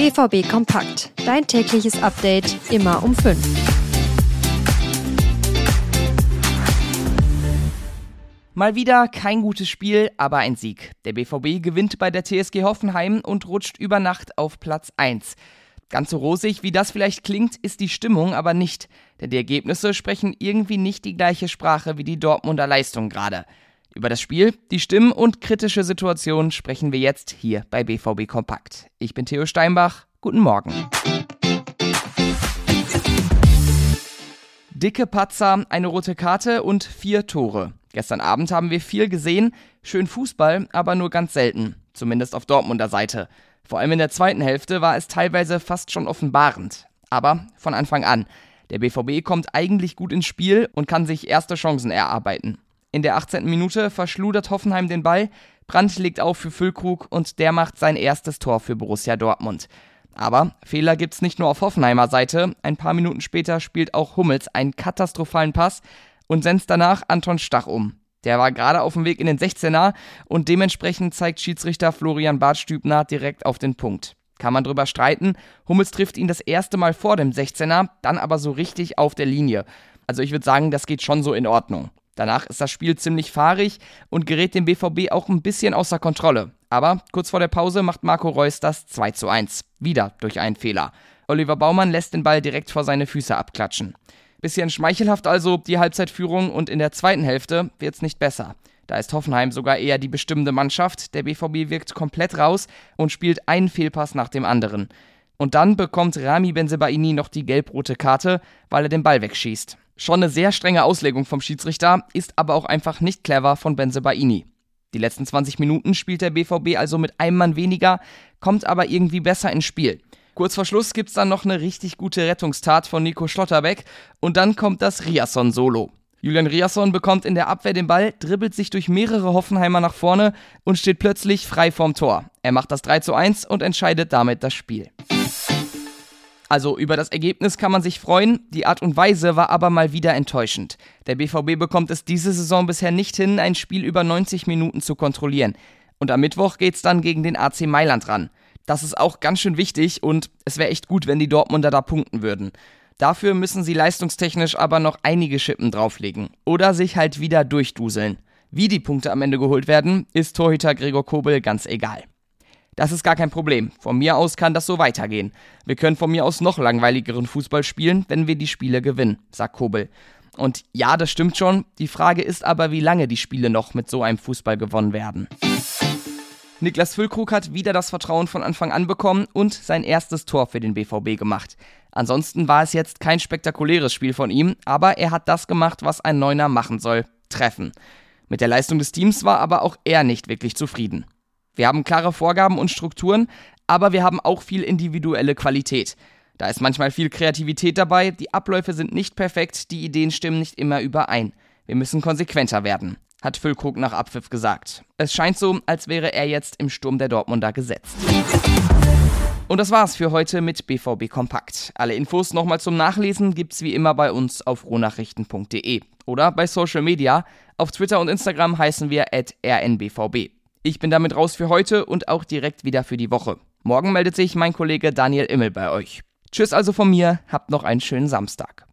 BVB Kompakt. Dein tägliches Update immer um 5. Mal wieder kein gutes Spiel, aber ein Sieg. Der BVB gewinnt bei der TSG Hoffenheim und rutscht über Nacht auf Platz 1. Ganz so rosig, wie das vielleicht klingt, ist die Stimmung aber nicht, denn die Ergebnisse sprechen irgendwie nicht die gleiche Sprache wie die Dortmunder Leistung gerade. Über das Spiel, die Stimmen und kritische Situation sprechen wir jetzt hier bei BVB Kompakt. Ich bin Theo Steinbach, guten Morgen. Dicke Patzer, eine rote Karte und vier Tore. Gestern Abend haben wir viel gesehen, schön Fußball, aber nur ganz selten, zumindest auf Dortmunder Seite. Vor allem in der zweiten Hälfte war es teilweise fast schon offenbarend. Aber von Anfang an. Der BVB kommt eigentlich gut ins Spiel und kann sich erste Chancen erarbeiten. In der 18. Minute verschludert Hoffenheim den Ball, Brandt legt auf für Füllkrug und der macht sein erstes Tor für Borussia Dortmund. Aber Fehler gibt's nicht nur auf Hoffenheimer Seite. Ein paar Minuten später spielt auch Hummels einen katastrophalen Pass und senzt danach Anton Stach um. Der war gerade auf dem Weg in den 16er und dementsprechend zeigt Schiedsrichter Florian Bartstübner direkt auf den Punkt. Kann man drüber streiten. Hummels trifft ihn das erste Mal vor dem 16er, dann aber so richtig auf der Linie. Also ich würde sagen, das geht schon so in Ordnung. Danach ist das Spiel ziemlich fahrig und gerät dem BVB auch ein bisschen außer Kontrolle. Aber kurz vor der Pause macht Marco Reus das 2 zu 1. Wieder durch einen Fehler. Oliver Baumann lässt den Ball direkt vor seine Füße abklatschen. Bisschen schmeichelhaft also die Halbzeitführung und in der zweiten Hälfte wird's nicht besser. Da ist Hoffenheim sogar eher die bestimmende Mannschaft. Der BVB wirkt komplett raus und spielt einen Fehlpass nach dem anderen. Und dann bekommt Rami Benzebaini noch die gelb-rote Karte, weil er den Ball wegschießt. Schon eine sehr strenge Auslegung vom Schiedsrichter, ist aber auch einfach nicht clever von Benzebaini. Die letzten 20 Minuten spielt der BVB also mit einem Mann weniger, kommt aber irgendwie besser ins Spiel. Kurz vor Schluss gibt's dann noch eine richtig gute Rettungstat von Nico Schlotterbeck und dann kommt das Riasson-Solo. Julian Riasson bekommt in der Abwehr den Ball, dribbelt sich durch mehrere Hoffenheimer nach vorne und steht plötzlich frei vorm Tor. Er macht das 3 zu 1 und entscheidet damit das Spiel. Also über das Ergebnis kann man sich freuen, die Art und Weise war aber mal wieder enttäuschend. Der BVB bekommt es diese Saison bisher nicht hin, ein Spiel über 90 Minuten zu kontrollieren. Und am Mittwoch geht's dann gegen den AC Mailand ran. Das ist auch ganz schön wichtig und es wäre echt gut, wenn die Dortmunder da punkten würden. Dafür müssen sie leistungstechnisch aber noch einige Schippen drauflegen oder sich halt wieder durchduseln. Wie die Punkte am Ende geholt werden, ist Torhüter Gregor Kobel ganz egal. Das ist gar kein Problem. Von mir aus kann das so weitergehen. Wir können von mir aus noch langweiligeren Fußball spielen, wenn wir die Spiele gewinnen, sagt Kobel. Und ja, das stimmt schon. Die Frage ist aber, wie lange die Spiele noch mit so einem Fußball gewonnen werden. Niklas Füllkrug hat wieder das Vertrauen von Anfang an bekommen und sein erstes Tor für den BVB gemacht. Ansonsten war es jetzt kein spektakuläres Spiel von ihm, aber er hat das gemacht, was ein Neuner machen soll: treffen. Mit der Leistung des Teams war aber auch er nicht wirklich zufrieden. Wir haben klare Vorgaben und Strukturen, aber wir haben auch viel individuelle Qualität. Da ist manchmal viel Kreativität dabei, die Abläufe sind nicht perfekt, die Ideen stimmen nicht immer überein. Wir müssen konsequenter werden, hat Füllkrug nach Abpfiff gesagt. Es scheint so, als wäre er jetzt im Sturm der Dortmunder gesetzt. Und das war's für heute mit BVB Kompakt. Alle Infos nochmal zum Nachlesen gibt's wie immer bei uns auf rohnachrichten.de oder bei Social Media. Auf Twitter und Instagram heißen wir rnbvb. Ich bin damit raus für heute und auch direkt wieder für die Woche. Morgen meldet sich mein Kollege Daniel Immel bei euch. Tschüss also von mir, habt noch einen schönen Samstag.